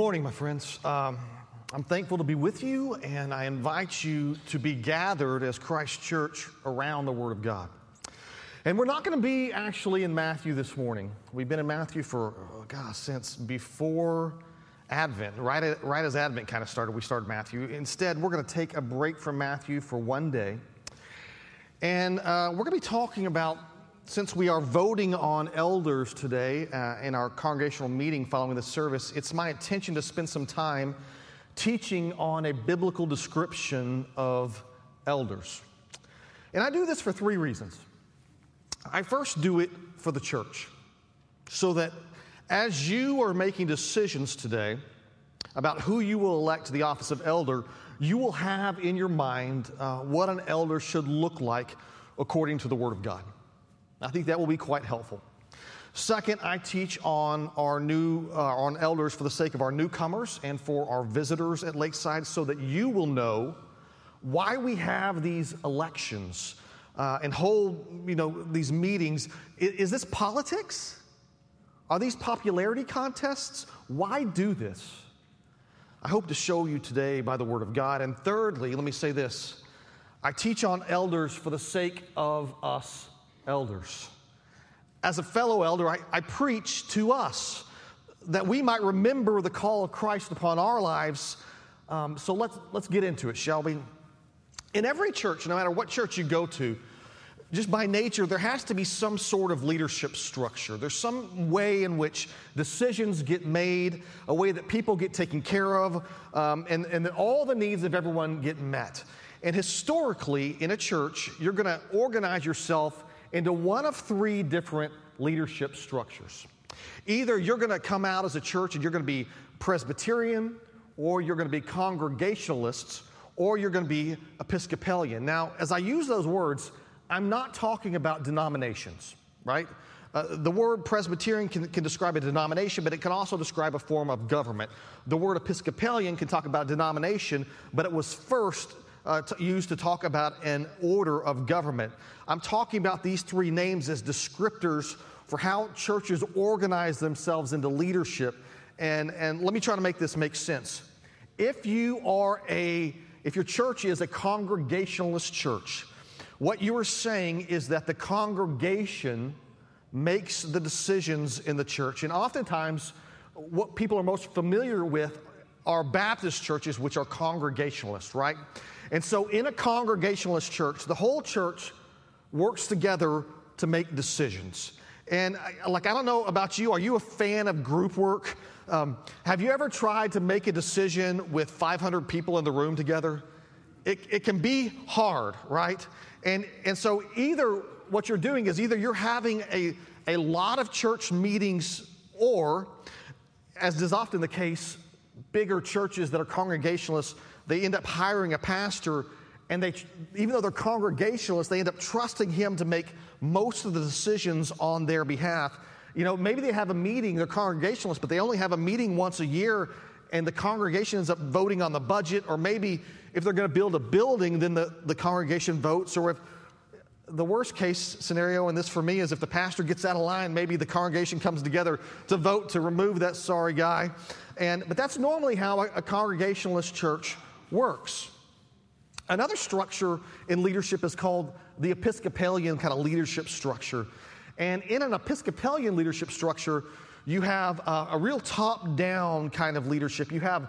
Good morning, my friends. Um, I'm thankful to be with you, and I invite you to be gathered as Christ Church around the Word of God. And we're not going to be actually in Matthew this morning. We've been in Matthew for, oh gosh, since before Advent. Right, at, right as Advent kind of started, we started Matthew. Instead, we're going to take a break from Matthew for one day. And uh, we're going to be talking about since we are voting on elders today uh, in our congregational meeting following the service, it's my intention to spend some time teaching on a biblical description of elders. And I do this for three reasons. I first do it for the church, so that as you are making decisions today about who you will elect to the office of elder, you will have in your mind uh, what an elder should look like according to the Word of God. I think that will be quite helpful. Second, I teach on our new uh, on elders for the sake of our newcomers and for our visitors at Lakeside, so that you will know why we have these elections uh, and hold you know these meetings. Is, is this politics? Are these popularity contests? Why do this? I hope to show you today by the Word of God. And thirdly, let me say this I teach on elders for the sake of us elders. As a fellow elder, I, I preach to us that we might remember the call of Christ upon our lives. Um, so let's, let's get into it, shall we? In every church, no matter what church you go to, just by nature, there has to be some sort of leadership structure. There's some way in which decisions get made, a way that people get taken care of, um, and, and that all the needs of everyone get met. And historically, in a church, you're going to organize yourself into one of three different leadership structures. Either you're going to come out as a church and you're going to be Presbyterian, or you're going to be Congregationalists, or you're going to be Episcopalian. Now, as I use those words, I'm not talking about denominations, right? Uh, the word Presbyterian can, can, describe a denomination, but it can also describe a form of government. The word Episcopalian can talk about denomination, but it was first uh, to, used to talk about an order of government. I'm talking about these three names as descriptors for how churches organize themselves into leadership. And, and let me try to make this make sense. If you are a, if your church is a congregationalist church, what you are saying is that the congregation makes the decisions in the church. And oftentimes, what people are most familiar with are Baptist churches, which are congregationalists, right? And so, in a congregationalist church, the whole church works together to make decisions. And like, I don't know about you, are you a fan of group work? Um, have you ever tried to make a decision with 500 people in the room together? It, it can be hard, right? And, and so, either what you're doing is either you're having a, a lot of church meetings, or, as is often the case, bigger churches that are congregationalists they end up hiring a pastor, and they, even though they're congregationalists, they end up trusting him to make most of the decisions on their behalf. You know, maybe they have a meeting, they're congregationalists, but they only have a meeting once a year, and the congregation ends up voting on the budget, or maybe if they're going to build a building, then the, the congregation votes, or if the worst case scenario, and this for me, is if the pastor gets out of line, maybe the congregation comes together to vote to remove that sorry guy. And, but that's normally how a, a congregationalist church works. Another structure in leadership is called the Episcopalian kind of leadership structure. And in an Episcopalian leadership structure, you have a, a real top down kind of leadership. You have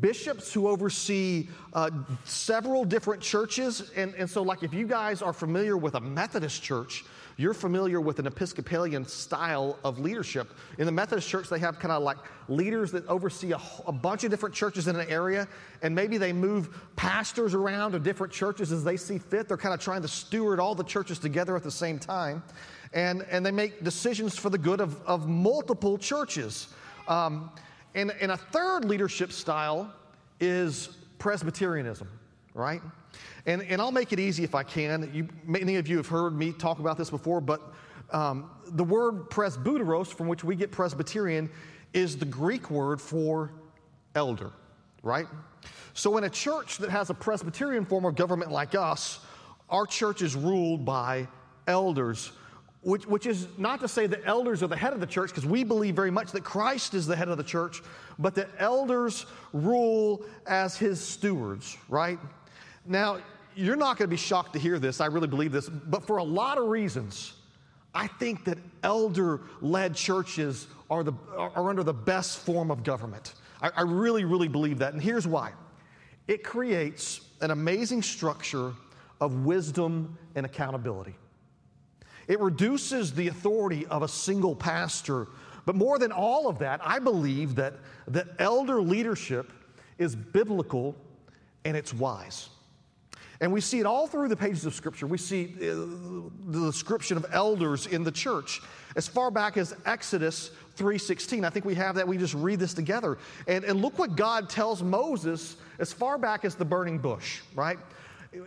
bishops who oversee uh, several different churches. And, and so, like, if you guys are familiar with a Methodist church, you're familiar with an Episcopalian style of leadership. In the Methodist church, they have kind of like leaders that oversee a, a, bunch of different churches in an area, and maybe they move pastors around to different churches as they see fit. They're kind of trying to steward all the churches together at the same time. And, and they make decisions for the good of, of multiple churches. Um, and, and a third leadership style is Presbyterianism, right? And, and I'll make it easy if I can. You, many of you have heard me talk about this before, but um, the word presbyteros, from which we get Presbyterian, is the Greek word for elder, right? So in a church that has a Presbyterian form of government like us, our church is ruled by elders. which, which is not to say that elders are the head of the church, because we believe very much that Christ is the head of the church, but that elders rule as his stewards, right? Now, you're not going to be shocked to hear this. I really believe this, but for a lot of reasons, I think that elder led churches are, the, are under the best form of government. I, I really, really believe that. And here's why it creates an amazing structure of wisdom and accountability. It reduces the authority of a single pastor. But more than all of that, I believe that, that elder leadership is biblical and it's wise. And we see it all through the pages of Scripture. We see uh, the description of elders in the church as far back as Exodus 3.16. I think we have that. We just read this together. And, and look what God tells Moses as far back as the burning bush, right?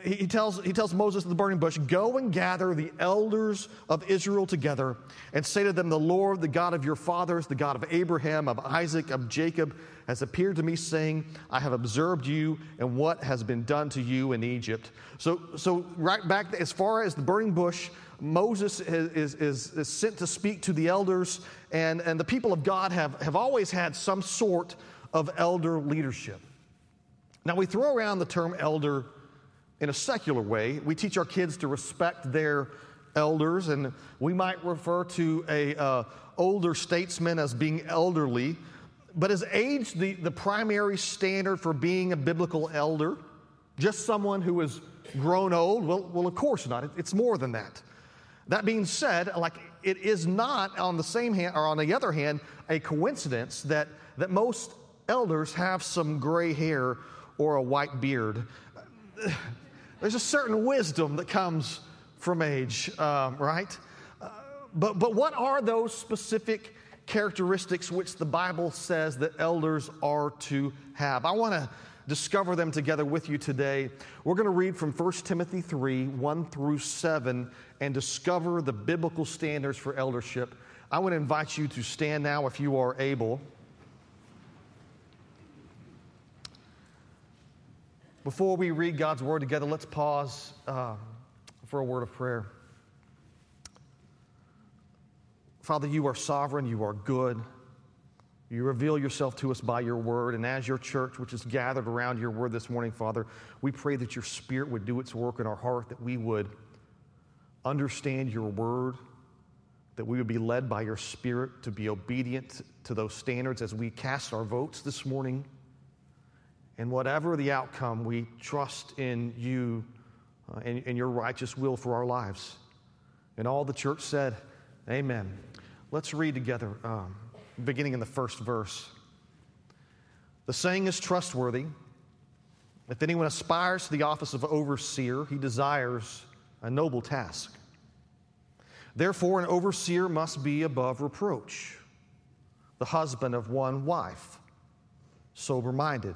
He tells, he tells Moses at the burning bush, Go and gather the elders of Israel together and say to them, The Lord, the God of your fathers, the God of Abraham, of Isaac, of Jacob, has appeared to me, saying, I have observed you and what has been done to you in Egypt. So, so right back as far as the burning bush, Moses is, is, is sent to speak to the elders, and, and the people of God have, have always had some sort of elder leadership. Now, we throw around the term elder in a secular way. We teach our kids to respect their elders, and we might refer to a uh, older statesman as being elderly. But is age the, the primary standard for being a biblical elder? Just someone who is grown old? Well, well, of course not. It's more than that. That being said, like it is not on the same hand, or on the other hand, a coincidence that, that most elders have some gray hair or a white beard. There's a certain wisdom that comes from age, um, right? Uh, but, but what are those specific characteristics which the Bible says that elders are to have? I want to discover them together with you today. We're going to read from 1 Timothy 3 1 through 7 and discover the biblical standards for eldership. I want to invite you to stand now if you are able. Before we read God's word together, let's pause uh, for a word of prayer. Father, you are sovereign, you are good. You reveal yourself to us by your word. And as your church, which is gathered around your word this morning, Father, we pray that your spirit would do its work in our heart, that we would understand your word, that we would be led by your spirit to be obedient to those standards as we cast our votes this morning. And whatever the outcome, we trust in you uh, and, and your righteous will for our lives. And all the church said, Amen. Let's read together, um, beginning in the first verse. The saying is trustworthy. If anyone aspires to the office of overseer, he desires a noble task. Therefore, an overseer must be above reproach, the husband of one wife, sober minded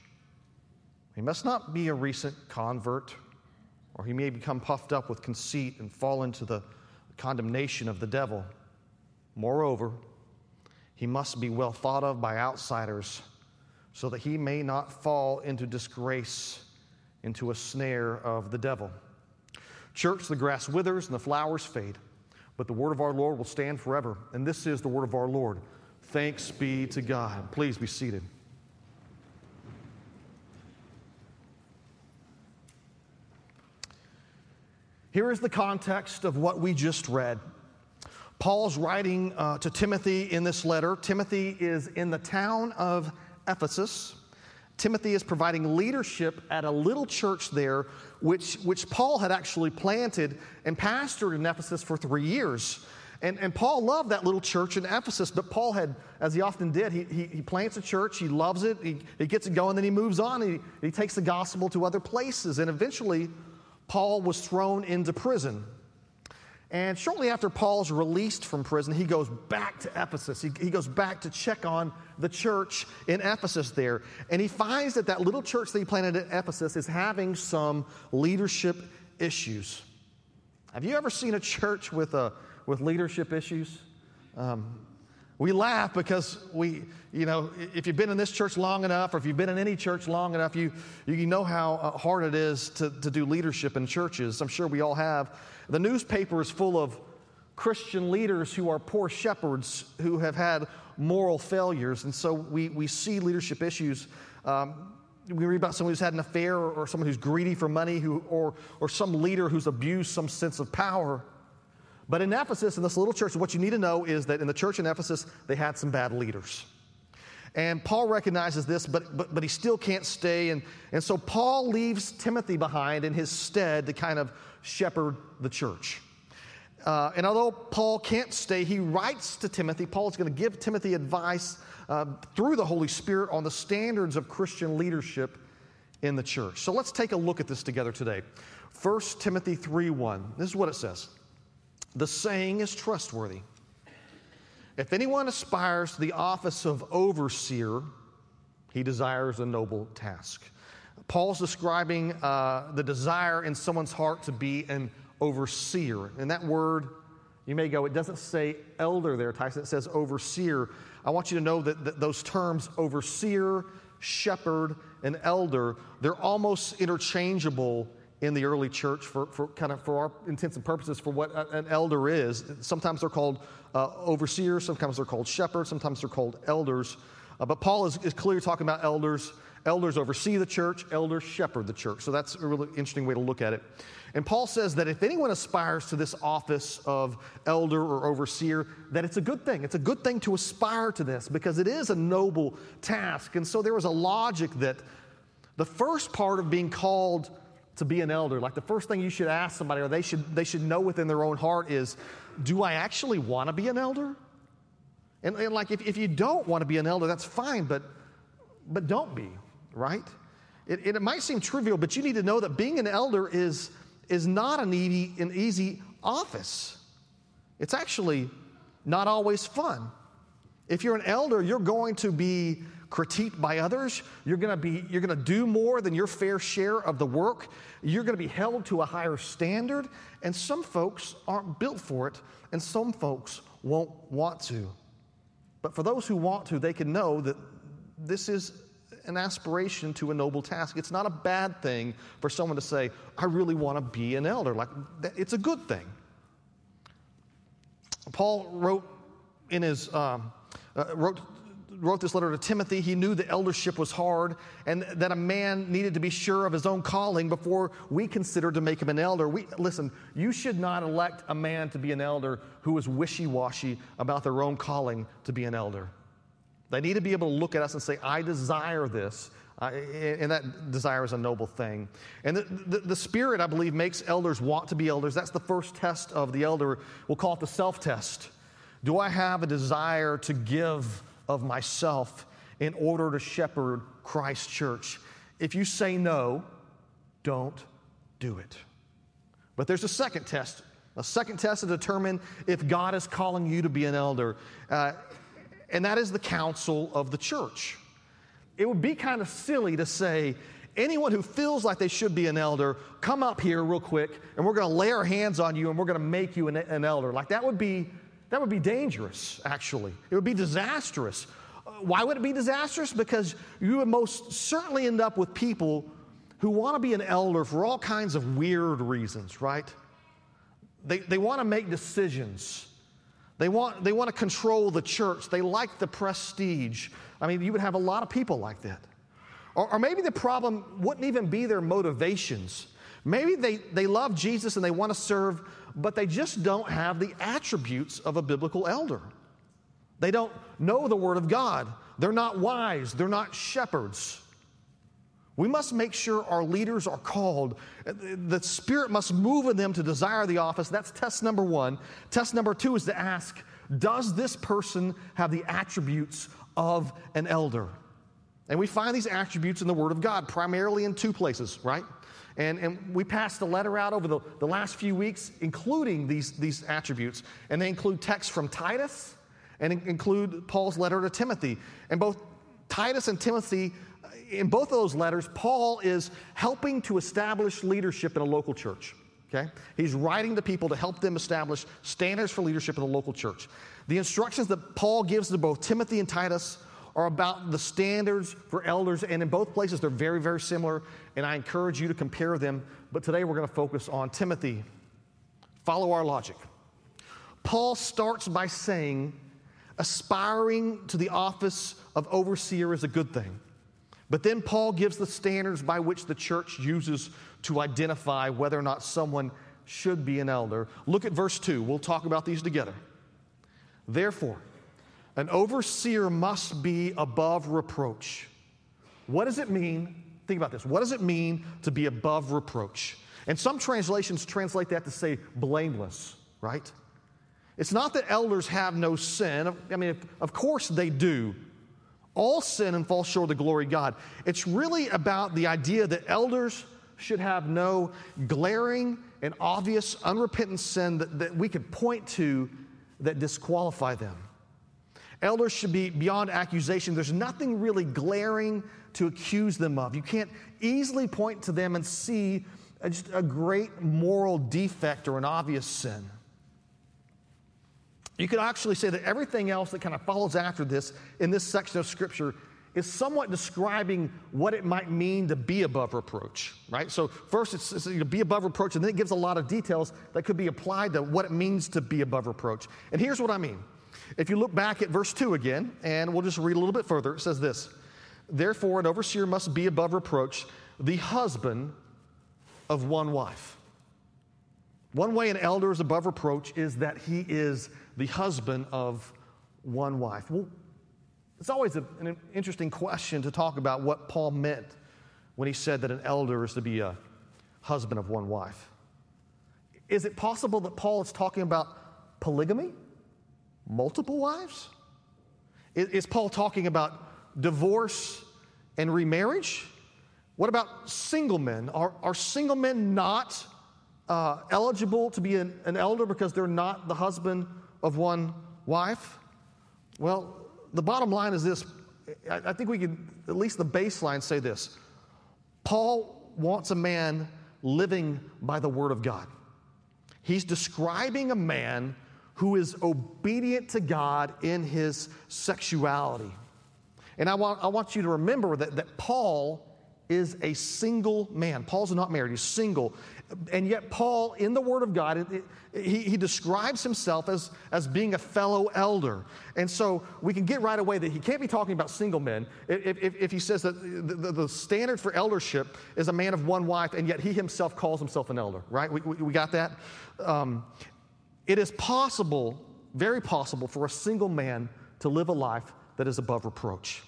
He must not be a recent convert, or he may become puffed up with conceit and fall into the condemnation of the devil. Moreover, he must be well thought of by outsiders so that he may not fall into disgrace, into a snare of the devil. Church, the grass withers and the flowers fade, but the word of our Lord will stand forever. And this is the word of our Lord. Thanks be to God. Please be seated. Here is the context of what we just read. Paul's writing uh, to Timothy in this letter. Timothy is in the town of Ephesus. Timothy is providing leadership at a little church there, which, which Paul had actually planted and pastored in Ephesus for three years. And, and Paul loved that little church in Ephesus, but Paul had, as he often did, he, he, he plants a church, he loves it, he, he gets it going, then he moves on, he, he takes the gospel to other places. And eventually, Paul was thrown into prison. And shortly after Paul's released from prison, he goes back to Ephesus. He, he, goes back to check on the church in Ephesus there. And he finds that that little church that he planted at Ephesus is having some leadership issues. Have you ever seen a church with, a, with leadership issues? Um, we laugh because we, you know, if you've been in this church long enough, or if you've been in any church long enough, you, you know how uh, hard it is to, to do leadership in churches. I'm sure we all have. The newspaper is full of Christian leaders who are poor shepherds who have had moral failures. And so we, we see leadership issues. Um, we read about someone who's had an affair or, or someone who's greedy for money who, or, or some leader who's abused some sense of power. But in Ephesus, in this little church, what you need to know is that in the church in Ephesus, they had some bad leaders. And Paul recognizes this, but, but, but he still can't stay. And, and so Paul leaves Timothy behind in his stead to kind of shepherd the church. Uh, and although Paul can't stay, he writes to Timothy. Paul is going to give Timothy advice uh, through the Holy Spirit on the standards of Christian leadership in the church. So let's take a look at this together today. 1 Timothy 3 1. This is what it says the saying is trustworthy. If anyone aspires to the office of overseer, he desires a noble task. Paul's describing uh, the desire in someone's heart to be an overseer. And that word, you may go, it doesn't say elder there, Tyson, it says overseer. I want you to know that, that those terms, overseer, shepherd, and elder, they're almost interchangeable in the early church for, for kind of for our intents and purposes for what an elder is. Sometimes they're called uh, overseers, sometimes they're called shepherds, sometimes they're called elders. Uh, but Paul is, is clearly talking about elders. Elders oversee the church, elders shepherd the church. So that's a really interesting way to look at it. And Paul says that if anyone aspires to this office of elder or overseer, that it's a good thing. It's a good thing to aspire to this because it is a noble task. And so there was a logic that the first part of being called to be an elder, like the first thing you should ask somebody, or they should, they should know within their own heart, is do I actually want to be an elder? And, and like if, if you don't want to be an elder, that's fine, but, but don't be, right? It, it might seem trivial, but you need to know that being an elder is, is not an easy, an easy office. It's actually not always fun. If you're an elder, you're going to be critiqued by others. You're going to be you're going to do more than your fair share of the work. You're going to be held to a higher standard, and some folks aren't built for it, and some folks won't want to. But for those who want to, they can know that this is an aspiration to a noble task. It's not a bad thing for someone to say, I really want to be an elder. Like, it's a good thing. Paul wrote in his, um, uh, wrote wrote this letter to Timothy, he knew the eldership was hard and that a man needed to be sure of his own calling before we considered to make him an elder. We, listen, you should not elect a man to be an elder who is wishy washy about their own calling to be an elder. They need to be able to look at us and say, I desire this. Uh, and that desire is a noble thing. And the, the, the, Spirit, I believe, makes elders want to be elders. That's the first test of the elder. We'll call it the self test. Do I have a desire to give of myself in order to shepherd Christ's church. If you say no, don't do it. But there's a second test. A second test to determine if God is calling you to be an elder, uh, and that is the council of the church. It would be kind of silly to say, anyone who feels like they should be an elder, come up here real quick, and we're going to lay our hands on you and we're going to make you an, an elder. Like that would be that would be dangerous, actually. It would be disastrous. Uh, why would it be disastrous? Because you would most certainly end up with people who want to be an elder for all kinds of weird reasons, right? They, they want to make decisions. They want, they want to control the church. They like the prestige. I mean, you would have a lot of people like that. Or, or maybe the problem wouldn't even be their motivations. Maybe they, they love Jesus and they want to serve but they just don't have the attributes of a biblical elder. They don't know the Word of God. They're not wise. They're not shepherds. We must make sure our leaders are called. The Spirit must move in them to desire the office. That's test number one. Test number two is to ask Does this person have the attributes of an elder? And we find these attributes in the Word of God, primarily in two places, right? And, and we passed a letter out over the, the last few weeks, including these, these attributes. And they include texts from Titus and include Paul's letter to Timothy. And both Titus and Timothy, in both of those letters, Paul is helping to establish leadership in a local church. Okay? He's writing to people to help them establish standards for leadership in the local church. The instructions that Paul gives to both Timothy and Titus are about the standards for elders, and in both places they're very, very similar, and I encourage you to compare them. But today we're going to focus on Timothy. Follow our logic. Paul starts by saying, aspiring to the office of overseer is a good thing. But then Paul gives the standards by which the church uses to identify whether or not someone should be an elder. Look at verse 2. We'll talk about these together. Therefore, an overseer must be above reproach. What does it mean? Think about this. What does it mean to be above reproach? And some translations translate that to say blameless, right? It's not that elders have no sin. I mean, of course they do. All sin and fall short of the glory of God. It's really about the idea that elders should have no glaring and obvious unrepentant sin that, that we could point to that disqualify them. Elders should be beyond accusation. There's nothing really glaring to accuse them of. You can't easily point to them and see a, just a great moral defect or an obvious sin. You could actually say that everything else that kind of follows after this in this section of Scripture is somewhat describing what it might mean to be above reproach, right? So, first, it's, it's to be above reproach, and then it gives a lot of details that could be applied to what it means to be above reproach. And here's what I mean if you look back at verse 2 again, and we'll just read a little bit further, it says this Therefore, an overseer must be above reproach, the husband of one wife. One way an elder is above reproach is that he is the husband of one wife. Well, it's always a, an interesting question to talk about what Paul meant when he said that an elder is to be a husband of one wife. Is it possible that Paul is talking about polygamy? Multiple wives? Is Paul talking about divorce and remarriage? What about single men? Are, are single men not uh, eligible to be an, an elder because they're not the husband of one wife? Well, the bottom line is this I, I think we can, at least the baseline, say this Paul wants a man living by the word of God. He's describing a man who is obedient to God in his sexuality. And I want, I want you to remember that, that Paul is a single man. Paul's not married, he's single. And yet, Paul, in the Word of God, it, it, he, he describes himself as, as being a fellow elder. And so we can get right away that he can't be talking about single men if, if, if he says that the, the, the, standard for eldership is a man of one wife, and yet he himself calls himself an elder, right? We, we, we got that? Um, it is possible, very possible, for a single man to live a life that is above reproach.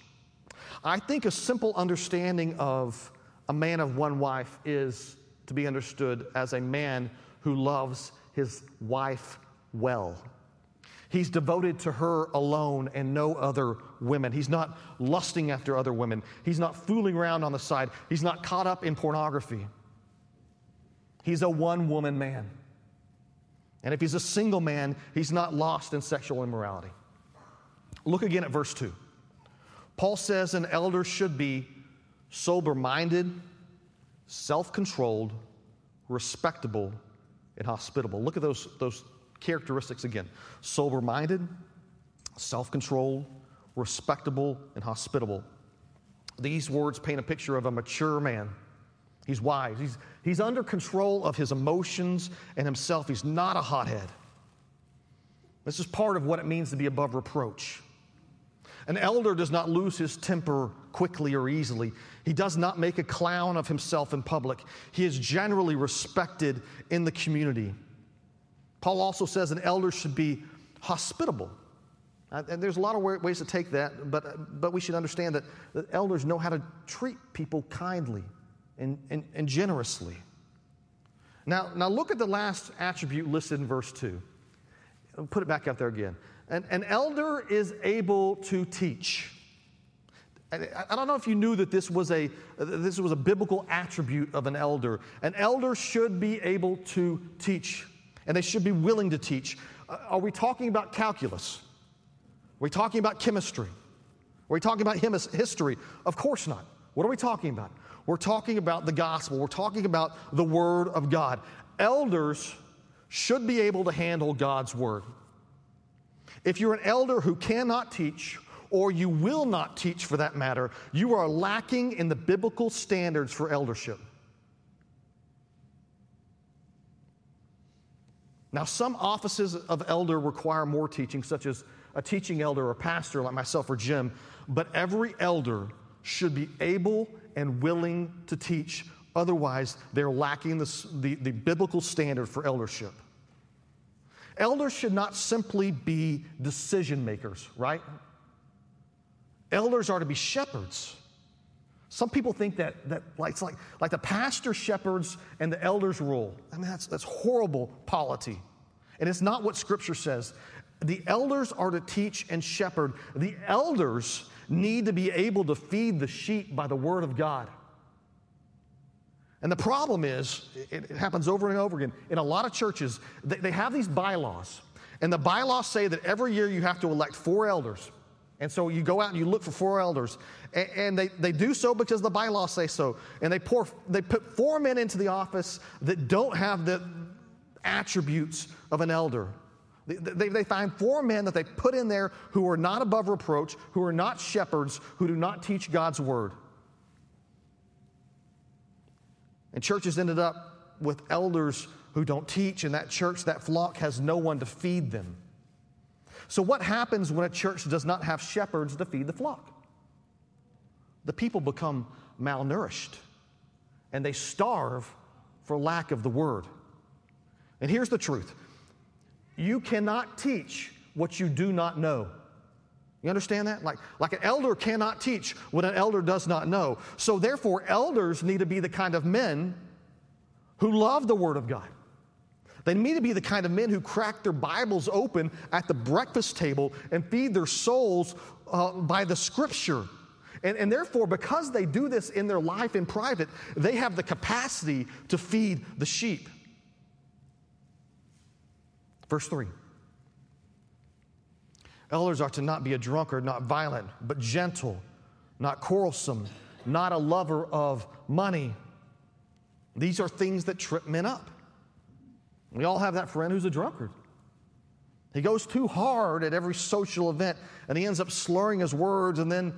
I think a simple understanding of a man of one wife is to be understood as a man who loves his wife well. He's devoted to her alone and no other women. He's not lusting after other women. He's not fooling around on the side. He's not caught up in pornography. He's a one woman man. And if he's a single man, he's not lost in sexual immorality. Look again at verse 2. Paul says an elder should be sober minded, self controlled, respectable, and hospitable. Look at those, those characteristics again sober minded, self controlled, respectable, and hospitable. These words paint a picture of a mature man He's wise. He's, he's under control of his emotions and himself. He's not a hothead. This is part of what it means to be above reproach. An elder does not lose his temper quickly or easily. He does not make a clown of himself in public. He is generally respected in the community. Paul also says an elder should be hospitable. Uh, and there's a lot of ways to take that, but, but we should understand that, that elders know how to treat people kindly and, and, and generously. Now, now, look at the last attribute listed in verse 2. Put it back up there again. An, an elder is able to teach. I, I don't know if you knew that this was, a, this was a biblical attribute of an elder. An elder should be able to teach, and they should be willing to teach. Uh, are we talking about calculus? Are we talking about chemistry? Are we talking about history? Of course not. What are we talking about? We're talking about the gospel. We're talking about the word of God. Elders should be able to handle God's word. If you're an elder who cannot teach, or you will not teach for that matter, you are lacking in the biblical standards for eldership. Now, some offices of elder require more teaching, such as a teaching elder or pastor like myself or Jim, but every elder should be able and willing to teach. Otherwise, they're lacking the, the, the biblical standard for eldership. Elders should not simply be decision makers, right? Elders are to be shepherds. Some people think that, that like, like, like the pastor shepherds and the elders rule. I mean, that's, that's horrible polity. And it's not what Scripture says. The elders are to teach and shepherd. The elders need to be able to feed the sheep by the Word of God. And the problem is, it, happens over and over again. In a lot of churches, they, have these bylaws. And the bylaws say that every year you have to elect four elders. And so you go out and you look for four elders. And, and they, they do so because the bylaws say so. And they, pour, they put four men into the office that don't have the attributes of an elder. They, they, find four men that they put in there who are not above reproach, who are not shepherds, who do not teach God's word. And churches ended up with elders who don't teach, and that church, that flock, has no one to feed them. So, what happens when a church does not have shepherds to feed the flock? The people become malnourished and they starve for lack of the word. And here's the truth you cannot teach what you do not know. You understand that? Like, like an elder cannot teach what an elder does not know. So, therefore, elders need to be the kind of men who love the Word of God. They need to be the kind of men who crack their Bibles open at the breakfast table and feed their souls uh, by the Scripture. And, and therefore, because they do this in their life in private, they have the capacity to feed the sheep. Verse 3. Elders are to not be a drunkard, not violent, but gentle, not quarrelsome, not a lover of money. These are things that trip men up. We all have that friend who's a drunkard. He goes too hard at every social event and he ends up slurring his words, and then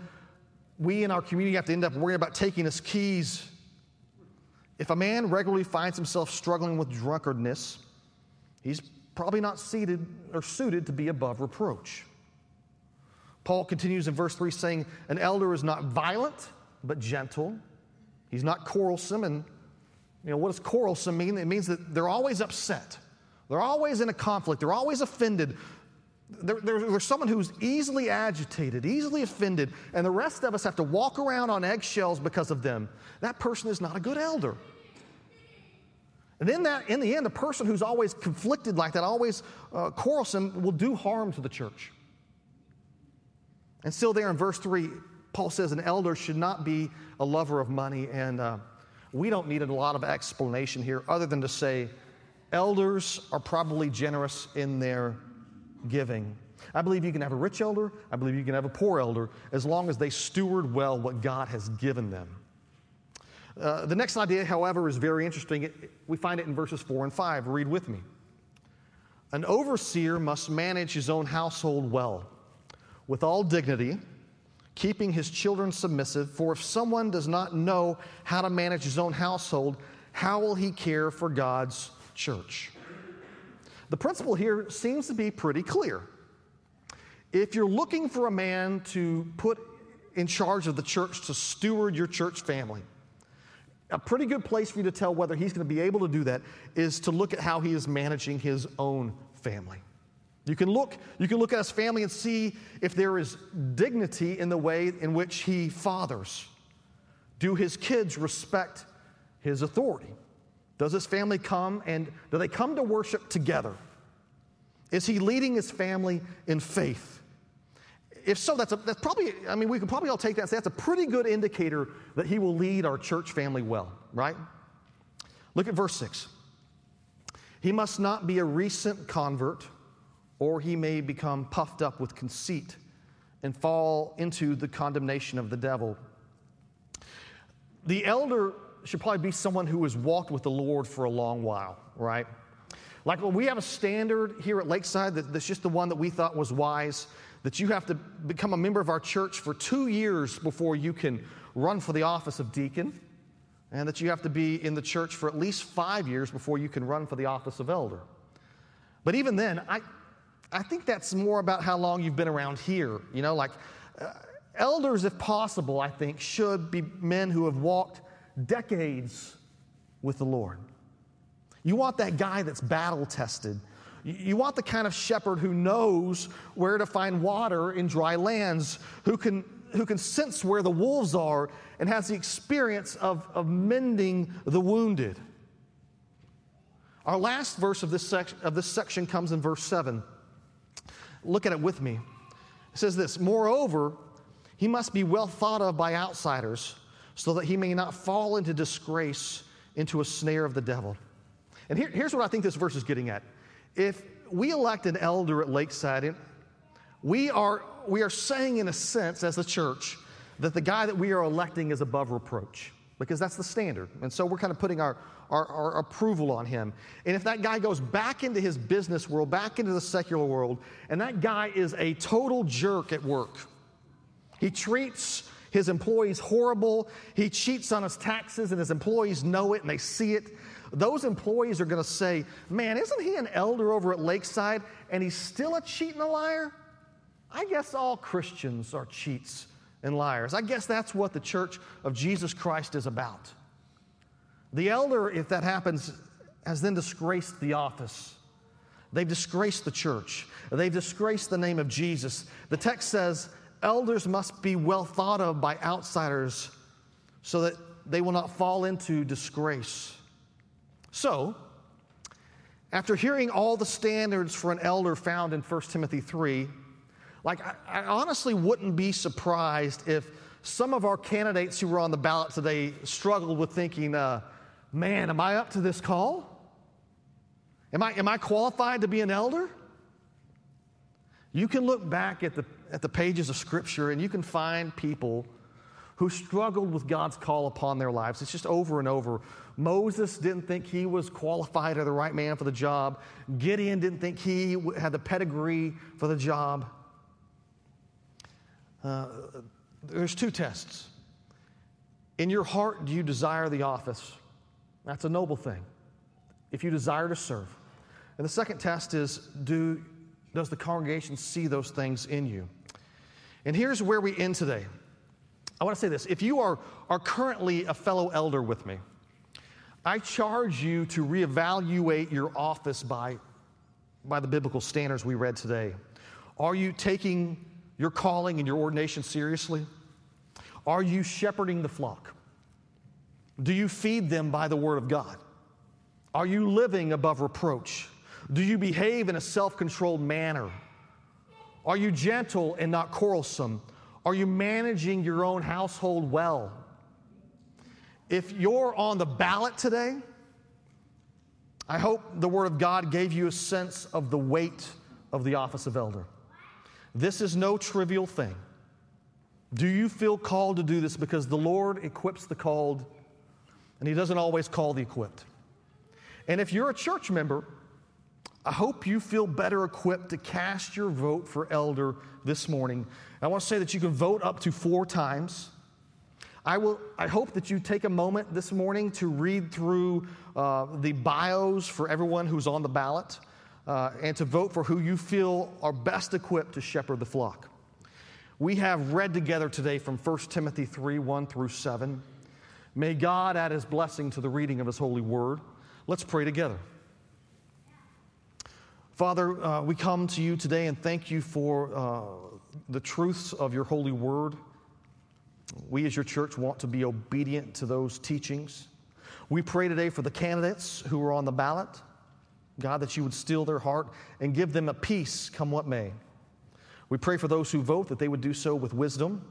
we in our community have to end up worrying about taking his keys. If a man regularly finds himself struggling with drunkardness, he's probably not seated or suited to be above reproach. Paul continues in verse 3 saying, An elder is not violent, but gentle. He's not quarrelsome. And, you know, what does quarrelsome mean? It means that they're always upset. They're always in a conflict. They're always offended. They're, someone who's easily agitated, easily offended, and the rest of us have to walk around on eggshells because of them. That person is not a good elder. And then that, in the end, a person who's always conflicted like that, always uh, quarrelsome, will do harm to the church. And still, there in verse 3, Paul says an elder should not be a lover of money. And uh, we don't need a lot of explanation here other than to say elders are probably generous in their giving. I believe you can have a rich elder, I believe you can have a poor elder, as long as they steward well what God has given them. Uh, the next idea, however, is very interesting. We find it in verses 4 and 5. Read with me. An overseer must manage his own household well with all dignity, keeping his children submissive. For if someone does not know how to manage his own household, how will he care for God's church? The principle here seems to be pretty clear. If you're looking for a man to put in charge of the church to steward your church family, a pretty good place for you to tell whether he's going to be able to do that is to look at how he is managing his own family. You can look, you can look at his family and see if there is dignity in the way in which he fathers. Do his kids respect his authority? Does his family come and do they come to worship together? Is he leading his family in faith? If so, that's, a, that's probably, I mean, we can probably all take that say that's a pretty good indicator that he will lead our church family well, right? Look at verse 6. He must not be a recent convert, or he may become puffed up with conceit and fall into the condemnation of the devil. The elder should probably be someone who has walked with the Lord for a long while, right? Like when we have a standard here at Lakeside that, that's just the one that we thought was wise, that you have to become a member of our church for two years before you can run for the office of deacon, and that you have to be in the church for at least five years before you can run for the office of elder. But even then, I, I think that's more about how long you've been around here. You know, like uh, elders, if possible, I think, should be men who have walked decades with the Lord. You want that guy that's battle tested. You want the kind of shepherd who knows where to find water in dry lands, who can, who can sense where the wolves are, and has the experience of, of mending the wounded. Our last verse of this, sec- of this section comes in verse 7. Look at it with me. It says this Moreover, he must be well thought of by outsiders, so that he may not fall into disgrace, into a snare of the devil. And here, here's what I think this verse is getting at. If we elect an elder at Lakeside, we are, we are saying, in a sense, as a church, that the guy that we are electing is above reproach because that's the standard. And so we're kind of putting our, our, our, approval on him. And if that guy goes back into his business world, back into the secular world, and that guy is a total jerk at work, he treats his employees horrible, he cheats on his taxes, and his employees know it and they see it those employees are going to say, Man, isn't he an elder over at Lakeside and he's still a cheat and a liar? I guess all Christians are cheats and liars. I guess that's what the church of Jesus Christ is about. The elder, if that happens, has then disgraced the office. They've disgraced the church. They've disgraced the name of Jesus. The text says, Elders must be well thought of by outsiders so that they will not fall into disgrace. So, after hearing all the standards for an elder found in 1 Timothy 3, like I, I, honestly wouldn't be surprised if some of our candidates who were on the ballot today struggled with thinking, uh, man, am I up to this call? Am I, am I qualified to be an elder? You can look back at the, at the pages of Scripture and you can find people who struggled with God's call upon their lives. It's just over and over. Moses didn't think he was qualified or the right man for the job. Gideon didn't think he had the pedigree for the job. Uh, there's two tests. In your heart, do you desire the office? That's a noble thing. If you desire to serve. And the second test is do, does the congregation see those things in you? And here's where we end today. I want to say this. If you are, are currently a fellow elder with me, I charge you to reevaluate your office by, by the biblical standards we read today. Are you taking your calling and your ordination seriously? Are you shepherding the flock? Do you feed them by the word of God? Are you living above reproach? Do you behave in a self controlled manner? Are you gentle and not quarrelsome? Are you managing your own household well? If you're on the ballot today, I hope the Word of God gave you a sense of the weight of the office of elder. This is no trivial thing. Do you feel called to do this? Because the Lord equips the called, and He doesn't always call the equipped. And if you're a church member, I hope you feel better equipped to cast your vote for elder this morning. I want to say that you can vote up to four times. I, will, I hope that you take a moment this morning to read through uh, the bios for everyone who's on the ballot uh, and to vote for who you feel are best equipped to shepherd the flock. We have read together today from 1 Timothy 3 1 through 7. May God add his blessing to the reading of his holy word. Let's pray together. Father, uh, we come to you today and thank you for uh, the truths of your holy word. We, as your church, want to be obedient to those teachings. We pray today for the candidates who are on the ballot. God, that you would still their heart and give them a peace come what may. We pray for those who vote that they would do so with wisdom.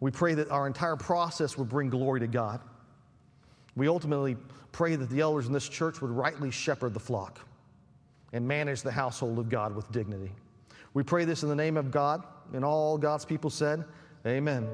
We pray that our entire process would bring glory to God. We ultimately pray that the elders in this church would rightly shepherd the flock and manage the household of God with dignity. We pray this in the name of God, and all God's people said, Amen.